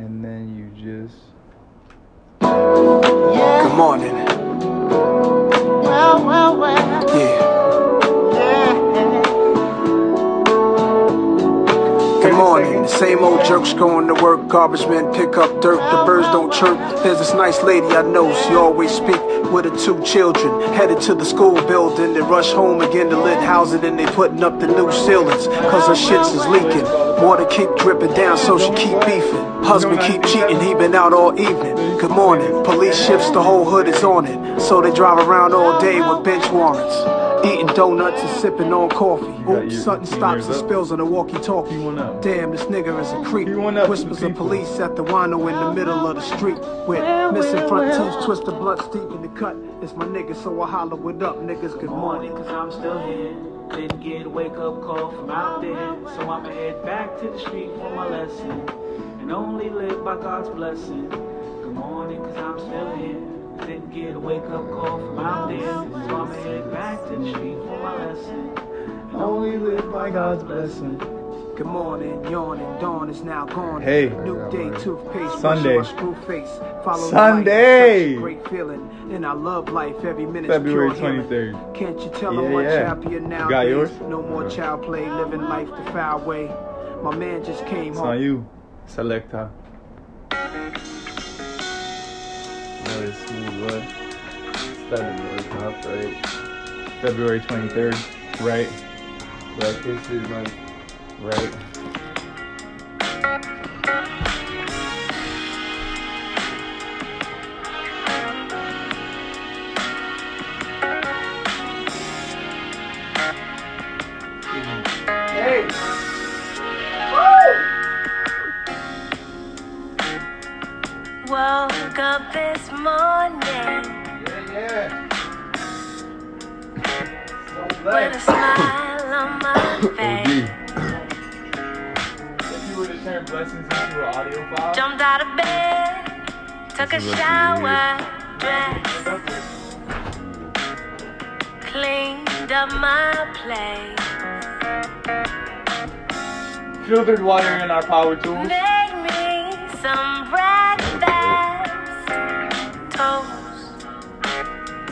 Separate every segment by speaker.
Speaker 1: and then you just.
Speaker 2: Good morning.
Speaker 3: Well, well, well.
Speaker 2: Yeah.
Speaker 3: Yeah.
Speaker 2: Good morning. The same old jerks going to work. Garbage men pick up dirt. The birds don't chirp. There's this nice lady I know. She always speak with her two children. Headed to the school building. They rush home again to lit housing. And they putting up the new ceilings. Cause her shits is leaking. Water keep dripping down so she keep beefing. Husband keep cheating. He been out all evening. Good morning. Police shifts. The whole hood is on it. So they drive around all day with bench warrants. Eating donuts and sipping on coffee. Oops,
Speaker 1: your
Speaker 2: something stops
Speaker 1: years
Speaker 2: and spills on a walkie-talkie.
Speaker 1: You wanna?
Speaker 2: Damn, this nigga is a creep.
Speaker 1: You want up to the
Speaker 2: Whispers of police at the wino in the middle of the street. With missing front
Speaker 3: well.
Speaker 2: teeth, twisted blood deep in the cut. It's my nigga, so I holler what up, niggas. Good morning.
Speaker 4: morning, cause I'm still here. Didn't get a wake up call from out there. So I'ma head back to the street for my lesson. And only live by God's blessing. Good morning, cause I'm still here. Didn't get a wake up call from out there. So I'ma head back to the street for my lesson. And
Speaker 1: Only live by God's blessing.
Speaker 2: Good morning, yawning, dawn is now gone.
Speaker 1: Hey.
Speaker 2: New day, toothpaste,
Speaker 1: Sunday.
Speaker 2: brushing my screw face. Follow the
Speaker 1: Sunday.
Speaker 2: light, such a great feeling. And I love life every minute.
Speaker 1: February
Speaker 2: pure healing.
Speaker 1: 23rd.
Speaker 2: Can't you tell
Speaker 1: Yeah,
Speaker 2: I'm much
Speaker 1: yeah.
Speaker 2: happier now?
Speaker 1: got yours?
Speaker 2: No more child play, living life the foul way. My man just came
Speaker 1: It's
Speaker 2: home.
Speaker 1: on you. Selecta. Very smooth, what?
Speaker 5: Started to work off, right?
Speaker 1: February 23rd. Right.
Speaker 5: Black is Month.
Speaker 1: Right.
Speaker 2: Hey!
Speaker 3: Woke up this morning
Speaker 1: Yeah,
Speaker 3: with a smile on my face.
Speaker 1: If you were to turn blessings into an audio file,
Speaker 3: Jumped out of bed, took a
Speaker 5: This is
Speaker 3: shower, dressed, cleaned up my place,
Speaker 1: filtered water in our power tools.
Speaker 3: made me some breakfast, toast,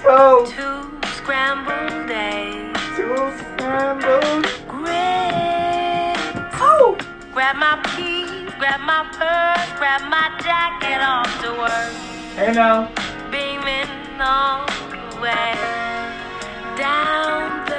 Speaker 1: Toast.
Speaker 3: two scrambled eggs,
Speaker 1: Two scrambled.
Speaker 3: Grab my keys, grab my purse, grab my jacket off to work.
Speaker 1: Hey now.
Speaker 3: beaming all the way down the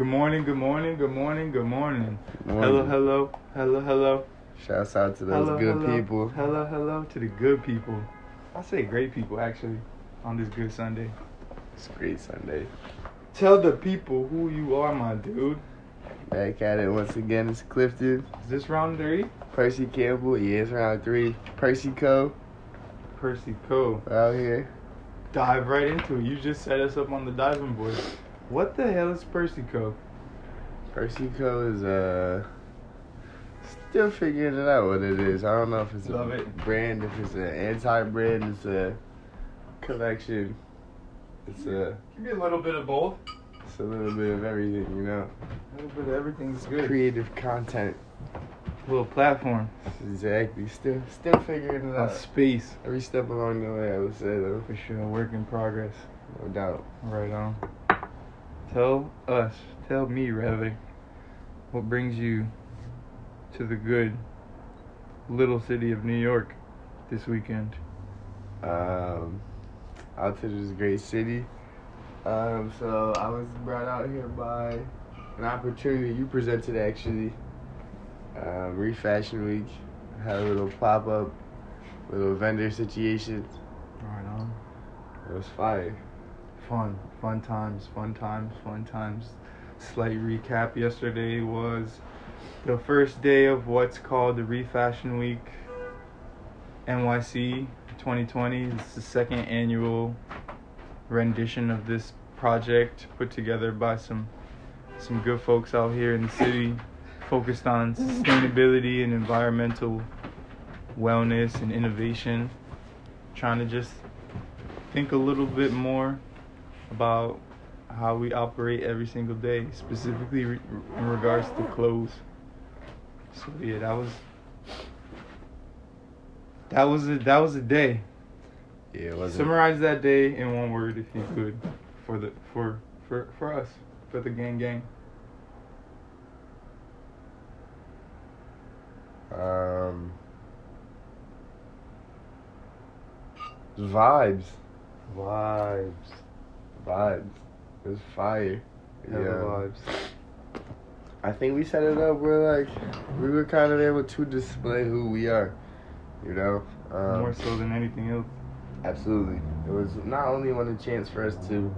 Speaker 1: Good morning, good morning, good morning, good morning.
Speaker 5: Morning.
Speaker 1: Hello, hello, hello, hello.
Speaker 5: Shouts out to those
Speaker 1: hello,
Speaker 5: good
Speaker 1: hello,
Speaker 5: people.
Speaker 1: Hello, hello to the good people. I say great people actually on this good Sunday.
Speaker 5: It's a great Sunday.
Speaker 1: Tell the people who you are, my dude.
Speaker 5: Back at it once again. It's Clifton.
Speaker 1: Is this round three?
Speaker 5: Percy Campbell. Yeah, it's round three. Percy Co.
Speaker 1: Percy Cole.
Speaker 5: out here.
Speaker 1: Dive right into it. You just set us up on the diving board. What the hell is Percy Co?
Speaker 5: Percy Co. is uh still figuring it out what it is. I don't know if it's a
Speaker 1: it.
Speaker 5: brand, if it's an anti-brand, it's a collection. It's a
Speaker 1: Give me a little bit of both.
Speaker 5: it's a little bit of everything, you know.
Speaker 1: A little bit of everything's good.
Speaker 5: Creative content.
Speaker 1: little platform.
Speaker 5: Exactly. Still still figuring it
Speaker 1: A
Speaker 5: out.
Speaker 1: space.
Speaker 5: Every step along the way, I would say though,
Speaker 1: For sure, work in progress.
Speaker 5: no doubt.
Speaker 1: Right on. Tell us, tell me rather, what brings you to the good little city of New York this weekend?
Speaker 5: um, out to this great city. Um, so I was brought out here by an opportunity you presented actually. Um, Refashion Week had a little pop up, little vendor situation.
Speaker 1: Right on.
Speaker 5: It was fire.
Speaker 1: Fun, fun times, fun times, fun times. Slight recap yesterday was the first day of what's called the Refashion Week NYC 2020. It's the second annual rendition of this project put together by some some good folks out here in the city focused on sustainability and environmental wellness and innovation. Trying to just think a little bit more about how we operate every single day, specifically re- in regards to clothes. So yeah, that was that was a that was a day.
Speaker 5: Yeah, it wasn't.
Speaker 1: Summarize that day in one word, if you could, for the for for for us, for the gang gang.
Speaker 5: Um, vibes,
Speaker 1: Vibes.
Speaker 5: Vibes. It was fire. Yeah.
Speaker 1: vibes.
Speaker 5: I think we set it up where like we were kind of able to display who we are. You know. Um,
Speaker 1: More so than anything else.
Speaker 5: Absolutely. It was not only one a chance for us to,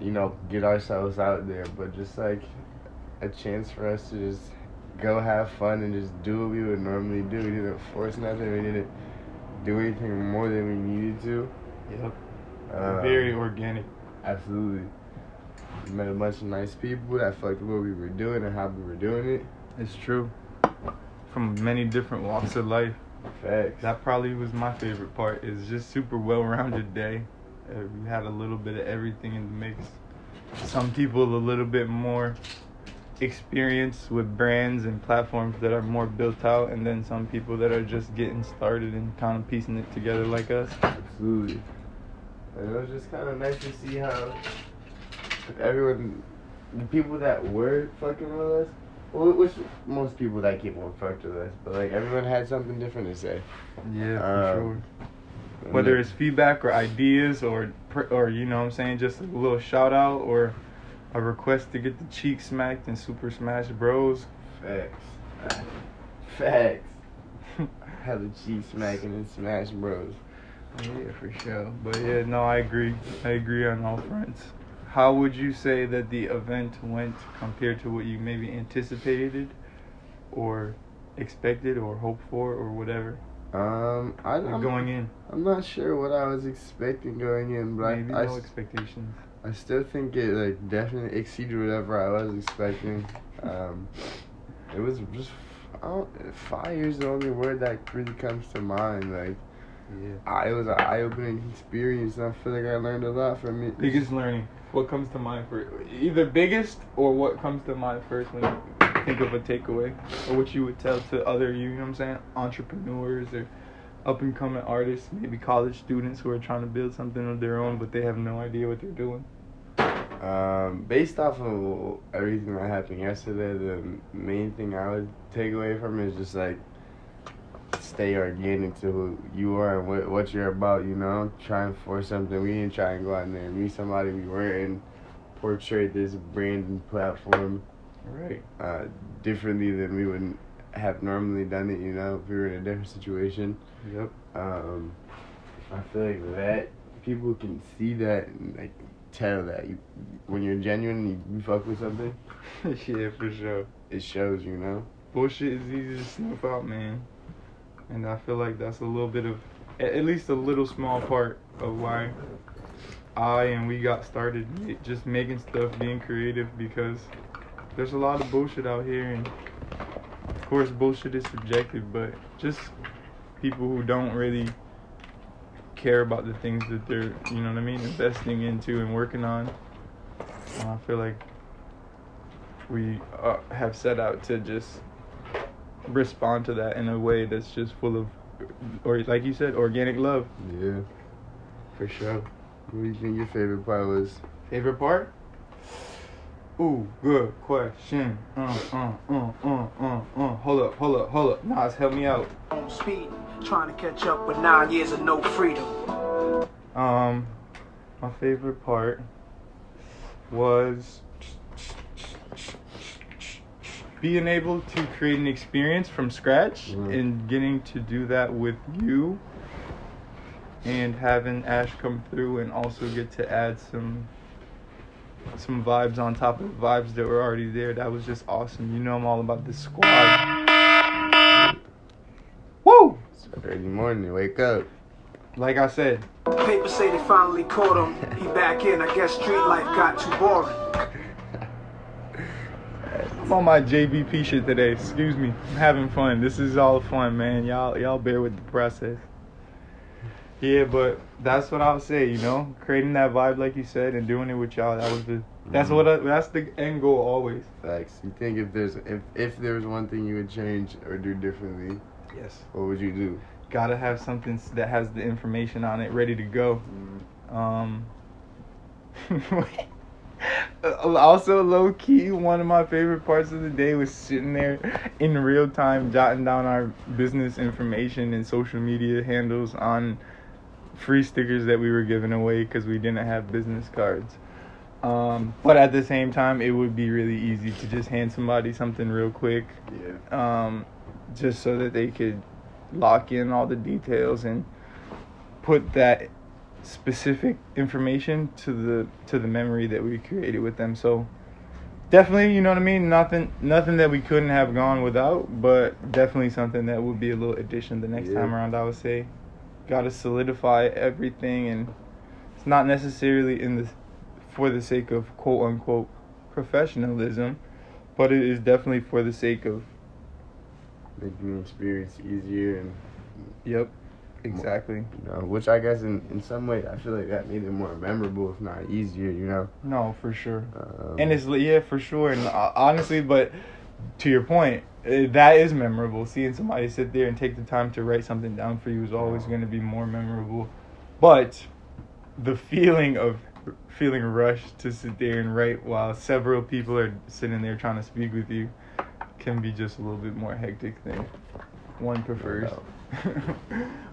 Speaker 5: you know, get ourselves out there, but just like a chance for us to just go have fun and just do what we would normally do. We didn't force nothing. We didn't do anything more than we needed to.
Speaker 1: Yep.
Speaker 5: Uh,
Speaker 1: Very organic.
Speaker 5: Absolutely. We met a bunch of nice people that fucked what we were doing and how we were doing it.
Speaker 1: It's true. From many different walks of life.
Speaker 5: Facts.
Speaker 1: That probably was my favorite part. Is just super well-rounded day. Uh, we had a little bit of everything in the mix. Some people a little bit more experience with brands and platforms that are more built out, and then some people that are just getting started and kind of piecing it together like us.
Speaker 5: Absolutely. And it was just kind of nice to see how everyone, the people that were fucking with us, well, which most people that keep on fucked with us, but like everyone had something different to say.
Speaker 1: Yeah, for
Speaker 5: Um,
Speaker 1: sure. Whether it's feedback or ideas or or you know what I'm saying just a little shout out or a request to get the cheek smacked in Super Smash Bros.
Speaker 5: facts, facts. Had the cheek smacking in Smash Bros.
Speaker 1: Yeah, for sure. But yeah, no, I agree. I agree on all fronts. How would you say that the event went compared to what you maybe anticipated or expected or hoped for or whatever
Speaker 5: Um, I, I'm,
Speaker 1: going in?
Speaker 5: I'm not sure what I was expecting going in, but
Speaker 1: Maybe
Speaker 5: I, I
Speaker 1: no
Speaker 5: s-
Speaker 1: expectations.
Speaker 5: I still think it like definitely exceeded whatever I was expecting. Um, it was just I don't, fire is the only word that really comes to mind. Like
Speaker 1: Yeah.
Speaker 5: I, it was an eye-opening experience. I feel like I learned a lot from it.
Speaker 1: Biggest learning. What comes to mind for either biggest or what comes to mind first when you think of a takeaway or what you would tell to other you know what I'm saying entrepreneurs or up and coming artists, maybe college students who are trying to build something of their own but they have no idea what they're doing.
Speaker 5: Um, based off of everything that happened yesterday, the main thing I would take away from it is just like stay organic to who you are and what, what you're about. You know, try and force something. We didn't try and go out there and meet somebody we weren't and portray this brand and platform
Speaker 1: Right.
Speaker 5: uh, differently than we would have normally done it. You know, if we were in a different situation.
Speaker 1: Yep.
Speaker 5: Um, I feel like that people can see that and like tell that you, when you're genuine, you, you fuck with something.
Speaker 1: yeah, for sure.
Speaker 5: It shows, you know.
Speaker 1: Bullshit is easy to snuff out, man. And I feel like that's a little bit of, at least a little small part of why I and we got started just making stuff, being creative because there's a lot of bullshit out here, and of course, bullshit is subjective, but just people who don't really care about the things that they're, you know what I mean, investing into and working on. And I feel like we uh, have set out to just respond to that in a way that's just full of, or like you said, organic love.
Speaker 5: Yeah.
Speaker 1: For sure.
Speaker 5: What do you think your favorite part was?
Speaker 1: Favorite part? Ooh, good question. Uh, uh, uh, uh, uh, uh. Hold up, hold up, hold up. Nas, help me out.
Speaker 2: On speed, trying to catch up with nine years of no freedom.
Speaker 1: Um, my favorite part was being able to create an experience from scratch
Speaker 5: Mhm.
Speaker 1: and getting to do that with you and having Ash come through and also get to add some some vibes on top of the vibes that were already there. That was just awesome. You know I'm all about the squad. Woo!
Speaker 5: It's early morning. Wake up.
Speaker 1: Like I said,
Speaker 2: Papers say they finally caught him. He back in. I guess street life got too boring.
Speaker 1: On my JBP shit today. Excuse me. I'm having fun. This is all fun, man. Y'all y'all bear with the process. Yeah, but that's what I would say, you know, creating that vibe like you said and doing it with y'all. That was the that's what I, that's the end goal always.
Speaker 5: Facts. You think if there's if if there was one thing you would change or do differently,
Speaker 1: Yes.
Speaker 5: what would you do?
Speaker 1: Gotta have something that has the information on it ready to go. Um. also, low key, one of my favorite parts of the day was sitting there in real time, jotting down our business information and social media handles on free stickers that we were giving away because we didn't have business cards. Um, but at the same time, it would be really easy to just hand somebody something real quick
Speaker 5: Yeah.
Speaker 1: um, just so that they could lock in all the details and put that specific information to the to the memory that we created with them. So definitely, you know what I mean. Nothing nothing that we couldn't have gone without, but definitely something that would be a little addition the next
Speaker 5: Yeah.
Speaker 1: time around. I would say, got to solidify everything, and it's not necessarily in the for the sake of quote unquote professionalism, but it is definitely for the sake of
Speaker 5: Making the experience easier and
Speaker 1: Yep, exactly.
Speaker 5: you know, which I guess in, in some way I feel like that made it more memorable, if not easier. You know.
Speaker 1: No, for sure.
Speaker 5: Um,
Speaker 1: And it's yeah, for sure. And uh, honestly, but to your point, uh, that is memorable. Seeing somebody sit there and take the time to write something down for you is always going to be more memorable. But the feeling of feeling rushed to sit there and write while several people are sitting there trying to speak with you can be just a little bit more hectic than one prefers.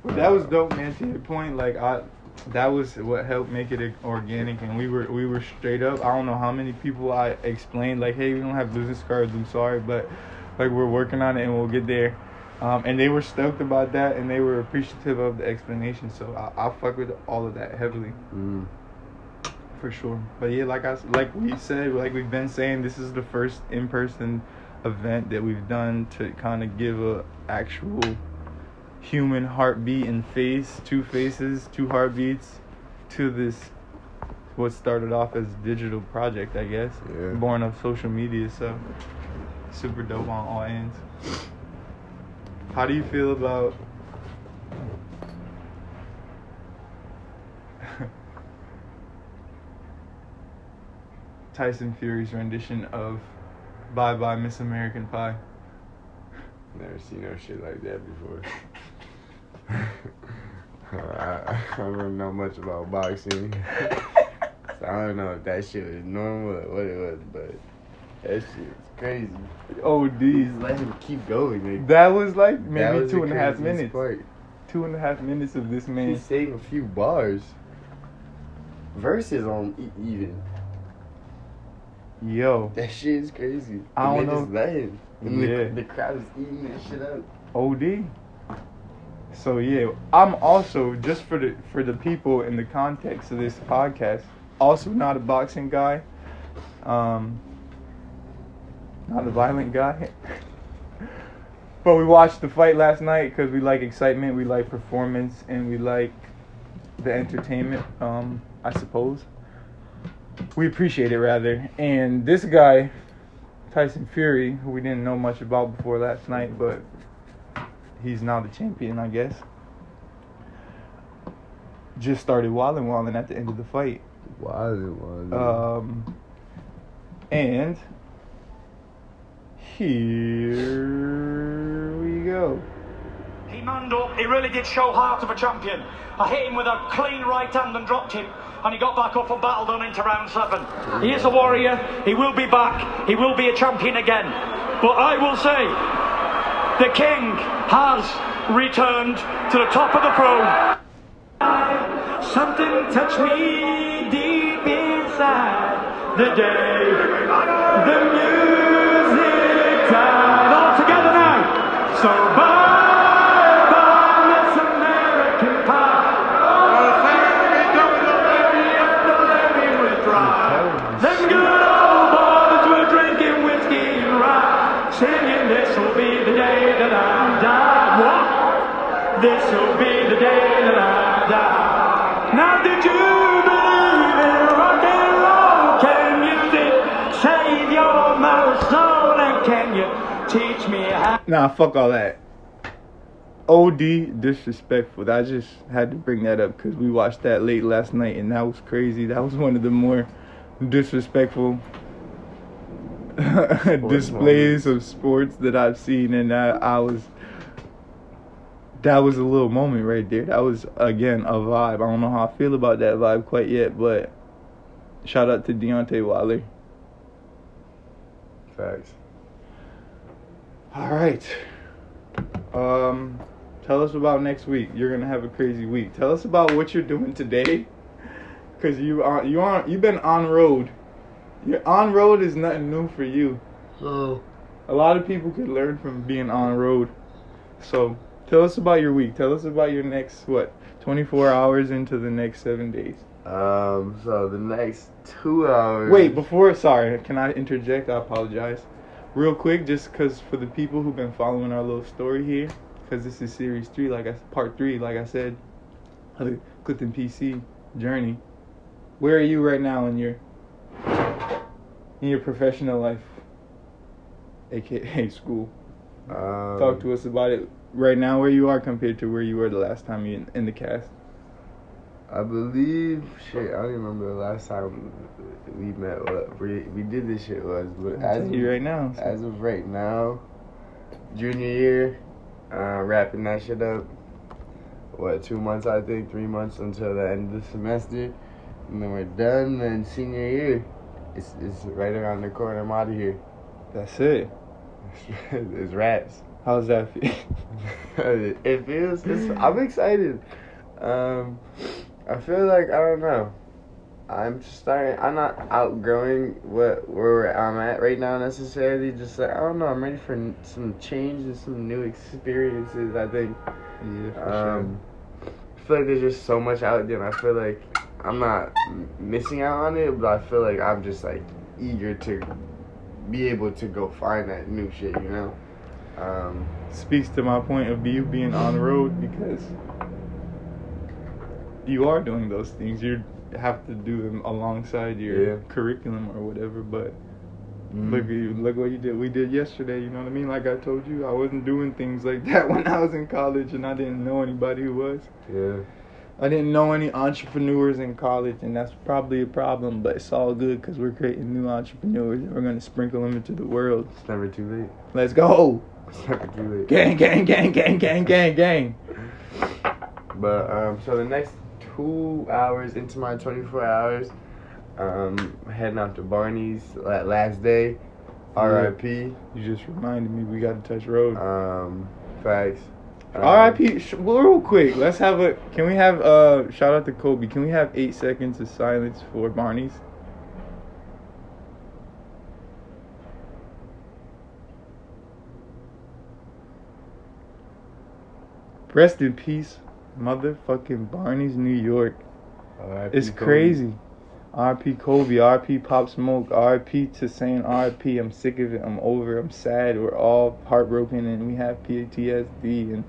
Speaker 1: but that was dope, man. To your point, like I, that was what helped make it organic, and we were we were straight up. I don't know how many people I explained like, hey, we don't have business cards. I'm sorry, but like we're working on it, and we'll get there. Um, and they were stoked about that, and they were appreciative of the explanation. So I, I fuck with all of that heavily
Speaker 5: mm,
Speaker 1: for sure. But yeah, like I like we said, like we've been saying, this is the first in person event that we've done to kind of give a actual human heartbeat and face, two faces, two heartbeats to this what started off as digital project, I guess.
Speaker 5: Yeah.
Speaker 1: Born of social media, so super dope on all ends. How do you feel about Tyson Fury's rendition of Bye Bye Miss American Pie?
Speaker 5: never seen no shit like that before. I, I don't know much about boxing. So I don't know if that shit was normal or what it was, but that shit is crazy.
Speaker 1: Oh, geez.
Speaker 5: let him keep going. Like,
Speaker 1: That was like maybe
Speaker 5: was
Speaker 1: two and a half minutes.
Speaker 5: Part.
Speaker 1: Two and a half minutes of this man.
Speaker 5: He's saying a few bars. Verses on even.
Speaker 1: Yo,
Speaker 5: That shit is crazy.
Speaker 1: I
Speaker 5: And
Speaker 1: don't
Speaker 5: they just
Speaker 1: know.
Speaker 5: him. And
Speaker 1: Yeah.
Speaker 5: the, the crowd is eating that shit up.
Speaker 1: OD. So yeah, I'm also just for the for the people in the context of this podcast, also not a boxing guy, um, not a violent guy. but we watched the fight last night because we like excitement, we like performance, and we like the entertainment. Um, I suppose we appreciate it rather. And this guy, Tyson Fury, who we didn't know much about before last night, but he's now the champion, I guess. Just started wilding wilding at the end of the fight.
Speaker 5: Wow, it was.
Speaker 1: Um, and here we go.
Speaker 6: He manned up. He really did show heart of a champion. I hit him with a clean right hand and dropped him. And he got back up and battled on into round seven. He is a warrior. He will be back. He will be a champion again. But I will say, the king has returned to the top of the throne. Something touched me deep inside the day. The music died all together now. So bye teach me how.
Speaker 1: Nah, fuck all that. OD disrespectful. I just had to bring that up because we watched that late last night and that was crazy. That was one of the more disrespectful displays of sports that I've seen, and I, I was. That was a little moment right there. That was again a vibe. I don't know how I feel about that vibe quite yet, but shout out to Deontay Wilder.
Speaker 5: Facts.
Speaker 1: All right. Um, tell us about next week. You're gonna have a crazy week. Tell us about what you're doing today, cause you are you are you've been on road. Your on road is nothing new for you.
Speaker 5: So,
Speaker 1: A lot of people could learn from being on road. So tell us about your week. Tell us about your next what 24 hours into the next seven days.
Speaker 5: um, so the next two hours.
Speaker 1: Wait, before sorry, can I interject? I apologize. Real quick, just because for the people who've been following our little story here, because this is series three, like I part three, like I said, of the Clifton PC journey. Where are you right now in your in your professional life, aka school?
Speaker 5: Um,
Speaker 1: Talk to us about it right now, where you are compared to where you were the last time you in, in the cast.
Speaker 5: I believe shit. I don't remember the last time we met. What we we did this shit was, but as
Speaker 1: of right now. so-
Speaker 5: as of right now, junior year, uh, wrapping that shit up. What two months? I think three months until the end of the semester, and then we're done. Then senior year, it's it's right around the corner. I'm out of here.
Speaker 1: That's it.
Speaker 5: it's raps.
Speaker 1: How's that feel?
Speaker 5: it feels. It's, I'm excited. Um, I feel like I don't know. I'm just starting. I'm not outgrowing what where I'm at right now necessarily. Just like I don't know. I'm ready for n- some change and some new experiences. I think.
Speaker 1: yeah, for
Speaker 5: Um, I feel like there's just so much out there, and I feel like I'm not m- missing out on it, but I feel like I'm just like eager to be able to go find that new shit. You know. Um,
Speaker 1: speaks to my point of view being on the road because you are doing those things. You have to do them alongside your
Speaker 5: Yeah.
Speaker 1: curriculum or whatever. But
Speaker 5: mm,
Speaker 1: look at you, look what you did. We did yesterday. You know what I mean? Like I told you, I wasn't doing things like that when I was in college, and I didn't know anybody who was.
Speaker 5: yeah.
Speaker 1: I didn't know any entrepreneurs in college, and that's probably a problem. But it's all good because we're creating new entrepreneurs, and we're gonna sprinkle them into the world.
Speaker 5: It's never too late.
Speaker 1: Let's go!
Speaker 5: It's never too late.
Speaker 1: Gang, gang, gang, gang, gang, gang, gang.
Speaker 5: But um, so the next two hours into my 24 hours, um, heading out to Barney's la- last day. R.I.P.
Speaker 1: You just reminded me we got to touch road.
Speaker 5: Um, facts. Um,
Speaker 1: R.I.P. Sh- well, real quick, let's have a. Can we have uh shout out to Kobe? Can we have eight seconds of silence for Barney's? Rest in peace, motherfucking Barney's, New York.
Speaker 5: R.I.P.
Speaker 1: It's
Speaker 5: Kobe.
Speaker 1: crazy. RP Kobe, RP Pop Smoke, RP to saying RP. I'm sick of it. I'm over. I'm sad. We're all heartbroken and we have PTSD. And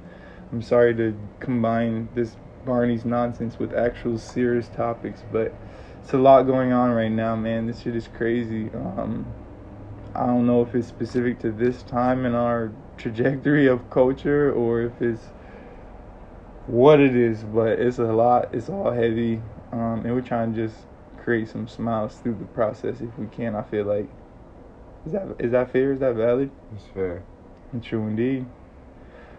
Speaker 1: I'm sorry to combine this Barney's nonsense with actual serious topics, but it's a lot going on right now, man. This shit is crazy. Um, I don't know if it's specific to this time in our trajectory of culture or if it's what it is, but it's a lot. It's all heavy, um, and we're trying to just create some smiles through the process if we can. I feel like is that is that fair? Is that valid?
Speaker 5: It's fair.
Speaker 1: True indeed.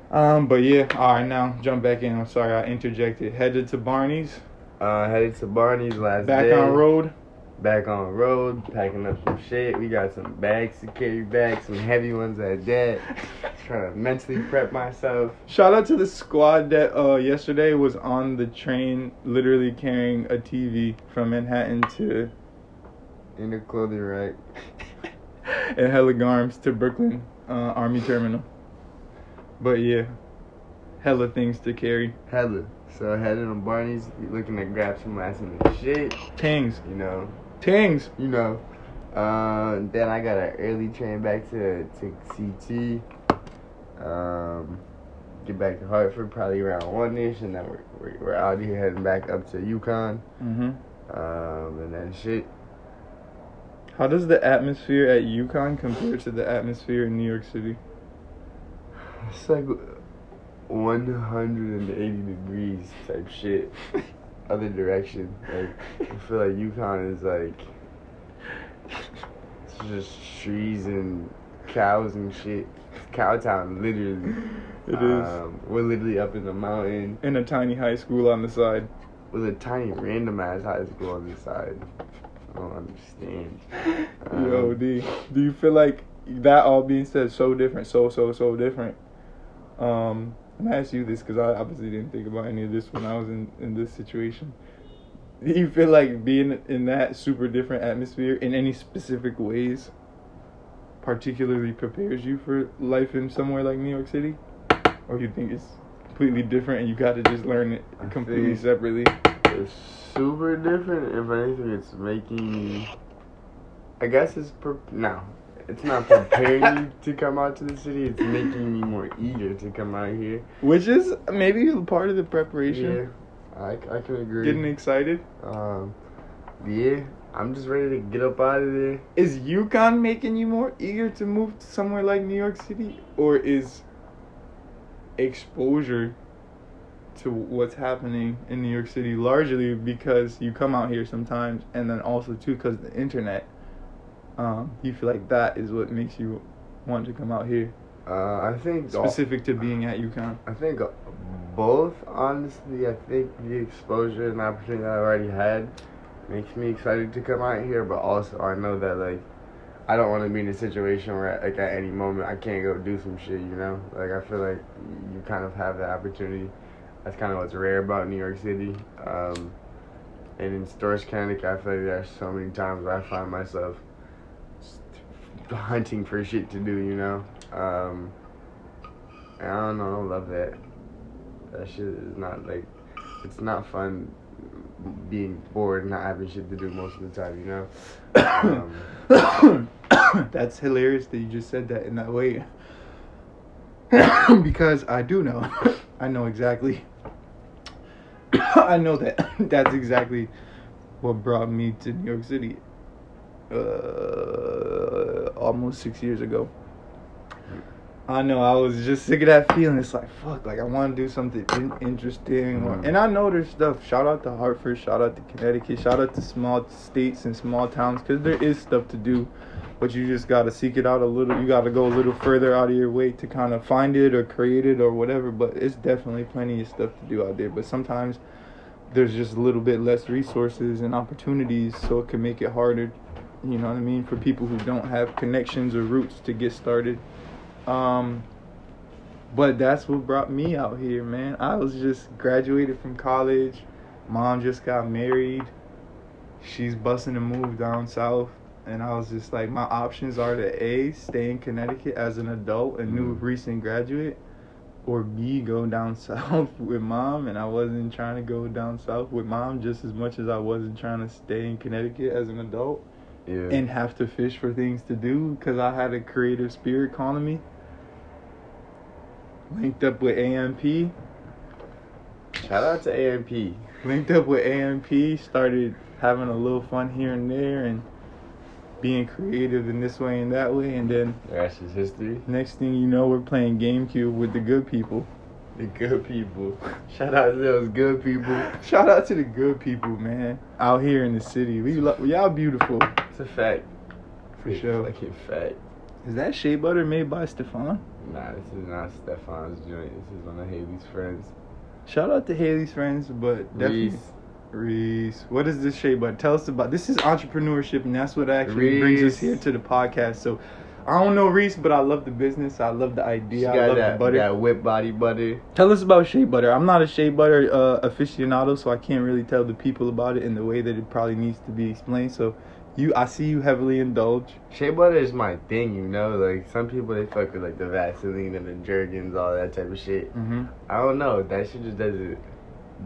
Speaker 1: Um, but yeah, all right. Now jump back in. I'm sorry I interjected. Headed to Barney's.
Speaker 5: Uh, headed to Barney's last
Speaker 1: Back
Speaker 5: day.
Speaker 1: on road.
Speaker 5: Back on the road, packing up some shit. We got some bags to carry back, some heavy ones at that. Trying to mentally prep myself.
Speaker 1: Shout out to the squad that uh yesterday was on the train, literally carrying a TV from Manhattan to
Speaker 5: In the clothing rack.
Speaker 1: and hella garms to Brooklyn uh, Army Terminal. But yeah, hella things to carry.
Speaker 5: Hella. So headed on Barney's, looking to grab some last minute shit.
Speaker 1: Tings,
Speaker 5: You know,
Speaker 1: tings.
Speaker 5: you know. Uh, then I got an early train back to to CT. Um, get back to Hartford probably around one ish, and then we're, we're we're out here heading back up to UConn.
Speaker 1: hmm
Speaker 5: Um, and then shit.
Speaker 1: How does the atmosphere at UConn compare to the atmosphere in New York City?
Speaker 5: It's like 180 degrees type shit. Other direction. Like I feel like UConn is like it's just trees and cows and shit. It's cow town, literally.
Speaker 1: It is.
Speaker 5: Um, we're literally up in the mountain
Speaker 1: In a tiny high school on the side.
Speaker 5: with a tiny random ass high school on the side. I don't understand.
Speaker 1: Yo,
Speaker 5: Um,
Speaker 1: D, do you feel like that all being said, so different, so so so different? Um, and I ask you this because I obviously didn't think about any of this when I was in in this situation. Do you feel like being in that super different atmosphere in any specific ways, particularly prepares you for life in somewhere like New York City, or do you think it's completely different and you got to just learn it completely separately?
Speaker 5: It's super different. If anything, it's making me. I guess it's pre- no. It's not preparing you to come out to the city. It's making me more eager to come out here.
Speaker 1: Which is maybe part of the preparation.
Speaker 5: Yeah, I, I can agree.
Speaker 1: Getting excited.
Speaker 5: Um, yeah, I'm just ready to get up out of there.
Speaker 1: Is UConn making you more eager to move to somewhere like New York City, or is exposure to what's happening in New York City largely because you come out here sometimes, and then also too because the internet? Um, you feel like that is what makes you want to come out here,
Speaker 5: Uh, I think
Speaker 1: specific to being at UConn.
Speaker 5: I think both, honestly. I think the exposure and opportunity that I already had makes me excited to come out here, but also I know that like I don't want to be in a situation where like at any moment I can't go do some shit. You know, like I feel like you kind of have the opportunity. That's kind of what's rare about New York City. Um, and in Storrs, Connecticut, I feel like there's so many times where I find myself hunting for shit to do. You know. Um, I don't know. I don't love that. That shit is not like, it's not fun being bored and not having shit to do most of the time, you know? Um,
Speaker 1: That's hilarious that you just said that in that way. because I do know. I know exactly. I know that that's exactly what brought me to New York City uh, almost six years ago. I know I was just sick of that feeling. It's like fuck, like I want to do something in- interesting, or,
Speaker 5: Mhm.
Speaker 1: and I know there's stuff. Shout out to Hartford, shout out to Connecticut, shout out to small states and small towns, because there is stuff to do, but you just gotta seek it out a little. You gotta go a little further out of your way to kind of find it or create it or whatever. But it's definitely plenty of stuff to do out there. But sometimes there's just a little bit less resources and opportunities, so it can make it harder. You know what I mean for people who don't have connections or roots to get started. Um, but that's what brought me out here, man. I was just graduated from college. Mom just got married. She's busting a move down south. And I was just like, my options are to A, stay in Connecticut as an adult, a new
Speaker 5: Mhm.
Speaker 1: recent graduate, or B, go down south with mom. And I wasn't trying to go down south with mom just as much as I wasn't trying to stay in Connecticut as an adult
Speaker 5: yeah.
Speaker 1: and have to fish for things to do because I had a creative spirit calling me. Linked up with AMP,
Speaker 5: Shout out to AMP.
Speaker 1: linked up with AMP, started having a little fun here and there and being creative in this way and that way. And then
Speaker 5: The rest is history.
Speaker 1: next thing you know, we're playing GameCube with the good people.
Speaker 5: The good people. Shout out to those good people.
Speaker 1: Shout out to the good people, man, out here in the city. We lo- y'all beautiful.
Speaker 5: It's a fact.
Speaker 1: For sure.
Speaker 5: Like a fact.
Speaker 1: Is that shea butter made by Stefan?
Speaker 5: Nah, this is not Stefan's joint. This is one of Haley's friends.
Speaker 1: Shout out to Haley's friends, but definitely.
Speaker 5: Reese.
Speaker 1: Reese, what is this shea butter? Tell us about. This is entrepreneurship, and that's what actually brings us here to the podcast. So, I don't know Reese, but I love the business. I love the
Speaker 5: She
Speaker 1: idea. I
Speaker 5: got
Speaker 1: love
Speaker 5: that,
Speaker 1: the butter.
Speaker 5: that whip body butter.
Speaker 1: Tell us about shea butter. I'm not a shea butter uh, aficionado, so I can't really tell the people about it in the way that it probably needs to be explained. So, you, I see you heavily indulge.
Speaker 5: Shea butter is my thing, you know. Like some people, they fuck with like the Vaseline and the Jergens, all that type of shit.
Speaker 1: Mm-hmm.
Speaker 5: I don't know. That shit just doesn't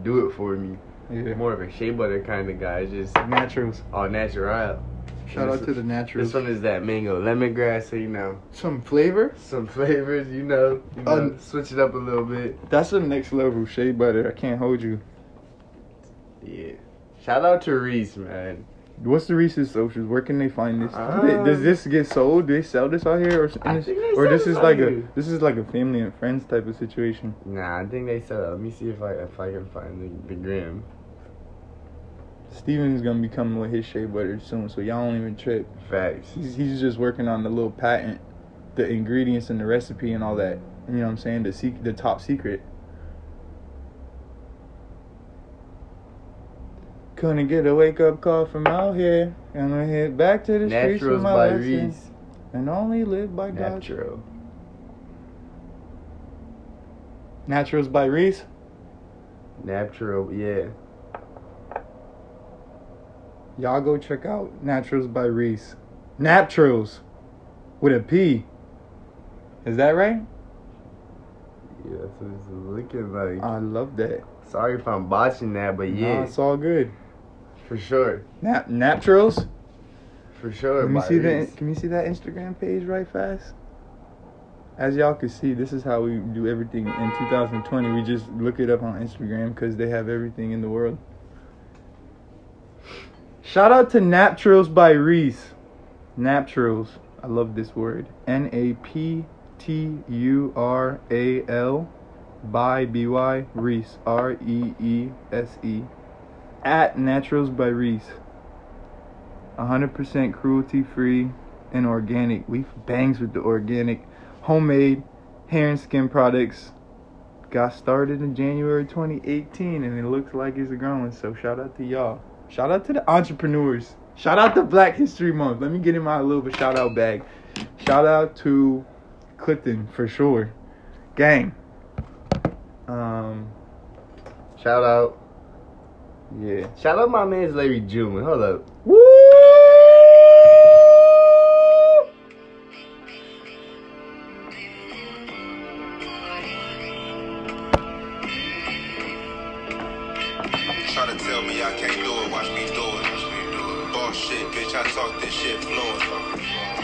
Speaker 5: do it for me.
Speaker 1: Yeah.
Speaker 5: More of a shea butter kind of guy. It's just
Speaker 1: Naturals.
Speaker 5: all natural.
Speaker 1: Shout out to the natural.
Speaker 5: This one is that mango lemongrass, so you know
Speaker 1: Some flavor.
Speaker 5: some flavors. You know, you know,
Speaker 1: Um,
Speaker 5: switch it up a little bit.
Speaker 1: That's the next level shea butter. I can't hold you.
Speaker 5: Yeah. Shout out to Reese, man.
Speaker 1: What's the Reese's socials? Where can they find this?
Speaker 5: Um,
Speaker 1: Th- Does this get sold? Do they sell this out here, or s-
Speaker 5: I think
Speaker 1: it's-
Speaker 5: they
Speaker 1: or this is like a this is like a family and friends type of situation?
Speaker 5: Nah, I think they said. Let me see if I if I can find the, the gram.
Speaker 1: Steven's gonna be coming with his shea butter soon, so y'all don't even trip.
Speaker 5: Facts.
Speaker 1: He's, he's just working on the little patent, the ingredients and the recipe and all that. You know what I'm saying? The sec- the top secret. Couldn't get a wake up call from out here. and I'm head back to the streets with my
Speaker 5: by
Speaker 1: lesson.
Speaker 5: Reese.
Speaker 1: And only live by God.
Speaker 5: Natural.
Speaker 1: Napturals by Reese.
Speaker 5: Natural. Yeah.
Speaker 1: Y'all go check out Napturals by Reese. Napturals with a P. Is that right?
Speaker 5: Yeah, that's what it's looking like.
Speaker 1: I love that.
Speaker 5: Sorry if I'm botching that, but yeah,
Speaker 1: it's all good.
Speaker 5: for sure,
Speaker 1: Nap Naturals.
Speaker 5: for sure.
Speaker 1: Can you see
Speaker 5: Reese.
Speaker 1: that? Can you see that Instagram page right fast? As y'all can see, this is how we do everything in 2020. We just look it up on Instagram because they have everything in the world. Shout out to Napturals by Reese. Napturals. I love this word. N A P T U R A L by B Y Reese. R E E S E. At Napturals by Reese. 100% cruelty free and organic. We bangs with the organic, homemade hair and skin products. Got started in January 2018 and it looks like it's growing. So shout out to y'all. Shout out to the entrepreneurs. Shout out to Black History Month. Let me get in my little bit shout out bag. Shout out to Clifton for sure. Gang. Um
Speaker 5: Shout out.
Speaker 1: yeah.
Speaker 5: Shout out my man's Larry June. Hold up.
Speaker 1: Woo!
Speaker 7: Tell me I can't do it, watch me do it. Boss shit, bitch, I talk this shit fluent.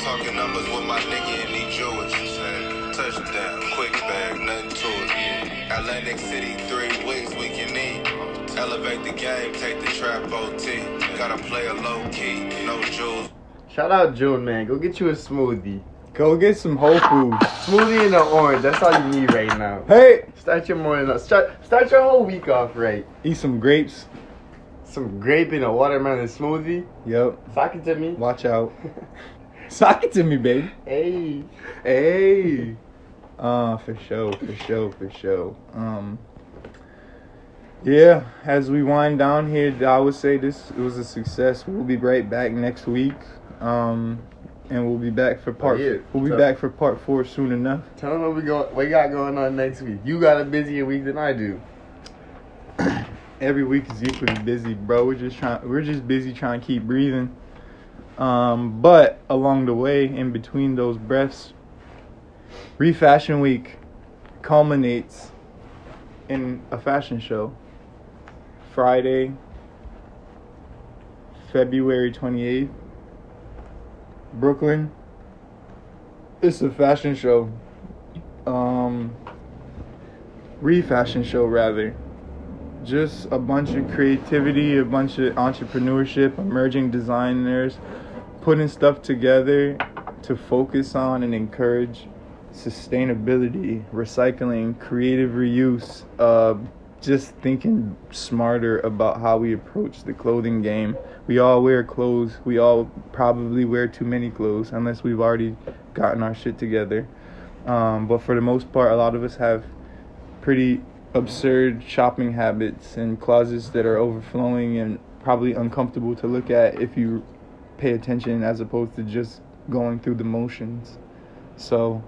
Speaker 7: Talking numbers with my nigga in the Jewish. Touchdown, quick bag, nothing to it. Atlantic City, three weeks, we can eat. Elevate the game, take the trap OT. Gotta play a low key, no jewels.
Speaker 5: Shout out June, man. Go get you a smoothie.
Speaker 1: Go get some Whole Foods.
Speaker 5: Smoothie and an orange. That's all you need right now.
Speaker 1: Hey,
Speaker 5: Start your morning. off- Start start your whole week off right.
Speaker 1: eat some grapes.
Speaker 5: Some grape in a watermelon smoothie.
Speaker 1: Yep.
Speaker 5: Sock it to me.
Speaker 1: Watch out. Sock it to me, baby.
Speaker 5: Hey.
Speaker 1: Hey. Uh, for sure, for sure, for sure. Um. Yeah, as we wind down here, I would say this was a success. We'll be right back next week. Um, and we'll be back for part.
Speaker 5: yeah.
Speaker 1: We'll be
Speaker 5: So-
Speaker 1: back for part four soon enough.
Speaker 5: Tell them what we go. What we got going on next week. You got a busier week than I do.
Speaker 1: Every week is equally busy, bro. We're just trying. We're just busy trying to keep breathing. Um, but along the way, in between those breaths, Refashion Week culminates in a fashion show. Friday, February twenty eighth, Brooklyn. It's a fashion show. Um, refashion show rather just a bunch of creativity, a bunch of entrepreneurship, emerging designers putting stuff together to focus on and encourage sustainability, recycling, creative reuse, uh, just thinking smarter about how we approach the clothing game. We all wear clothes. We all probably wear too many clothes unless we've already gotten our shit together. Um, but for the most part, a lot of us have pretty absurd shopping habits and closets that are overflowing and probably uncomfortable to look at if you pay attention as opposed to just going through the motions. So,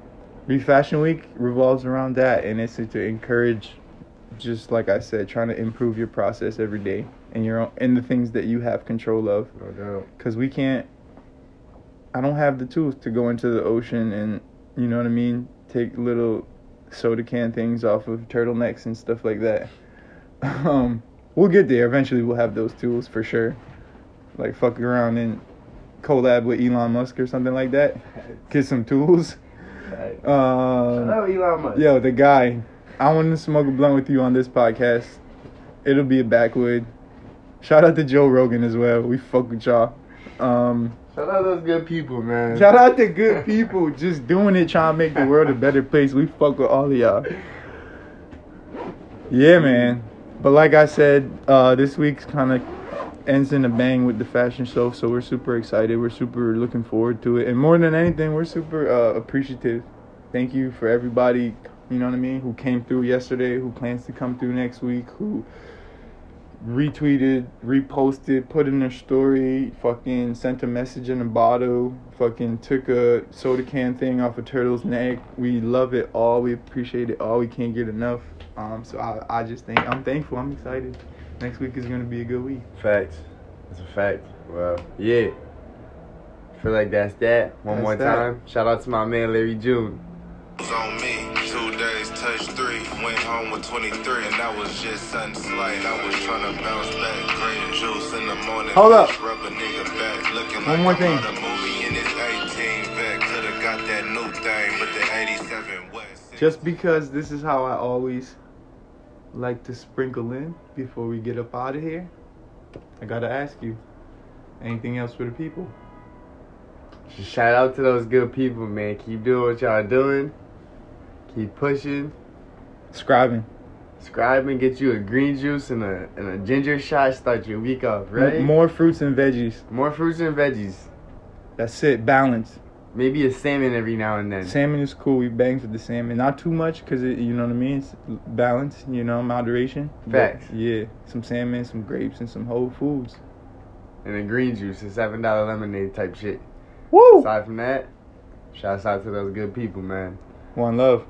Speaker 1: Refashion Week revolves around that, and it's to encourage, just like I said, trying to improve your process every day and your own, and the things that you have control of
Speaker 5: No doubt.
Speaker 1: because we can't i don't have the tools to go into the ocean and you know what i mean take little soda can things off of turtlenecks and stuff like that um we'll get there eventually we'll have those tools for sure like fuck around and collab with elon musk or something like that get some tools
Speaker 5: Right.
Speaker 1: um
Speaker 5: Shout Elon Musk.
Speaker 1: Yo, the guy. I want to smoke a blunt with you on this podcast. It'll be a backwood. Shout out to Joe Rogan as well. We fuck with y'all. Um,
Speaker 5: Shout out those good people, man.
Speaker 1: shout out to good people just doing it, trying to make the world a better place. We fuck with all of y'all. Yeah, man. But like I said, uh, this week's kind of ends in a bang with the fashion show, so we're super excited. We're super looking forward to it, and more than anything, we're super uh, appreciative. Thank you for everybody, you know what I mean, who came through yesterday, who plans to come through next week, who retweeted, reposted, put in their story, fucking sent a message in a bottle, fucking took a soda can thing off a turtle's neck. We love it all. We appreciate it all. We can't get enough. Um, so I, I just think I'm thankful. I'm excited. Next week is gonna be a good week.
Speaker 5: Facts. It's a fact. Well, yeah. Feel like that's that. One
Speaker 1: That's
Speaker 5: more
Speaker 1: that.
Speaker 5: time. Shout out to my man Larry June.
Speaker 7: Was on me. Two days, touch three. Went home with 23, and that was just something slight. I was trying to bounce back. Green juice in the morning.
Speaker 1: Hold up.
Speaker 7: Rub a nigga back. Looking
Speaker 1: One
Speaker 7: like
Speaker 1: more thing.
Speaker 7: out a movie in his 18 vet. Could've got that new thing, but the 87 West.
Speaker 1: Just because this is how I always like to sprinkle in before we get up out of here, I gotta ask you. Anything else for the people?
Speaker 5: Shout out to those good people, man. Keep doing what y'all doing. Keep pushing.
Speaker 1: Scribing.
Speaker 5: Subscribe and get you a green juice and a and a ginger shot. Start your week off, right?
Speaker 1: More fruits and veggies.
Speaker 5: More fruits and veggies.
Speaker 1: That's it. Balance.
Speaker 5: Maybe a salmon every now and then.
Speaker 1: Salmon is cool. We bang with the salmon. Not too much because you know what I mean. It's balance. You know, moderation. But,
Speaker 5: Facts.
Speaker 1: yeah, some salmon, some grapes, and some whole foods.
Speaker 5: And a green juice, a seven dollar lemonade type shit.
Speaker 1: Woo!
Speaker 5: Aside from that, shouts out to those good people, man.
Speaker 1: One love.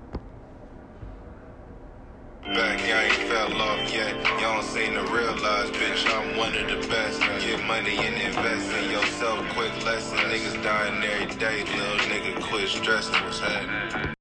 Speaker 7: Back, y'all ain't fell off yet. Y'all realize, bitch, I'm one of the best. Get money and invest in yourself. Quick lesson, niggas dying every day. Little nigga quit stressing. What's happening?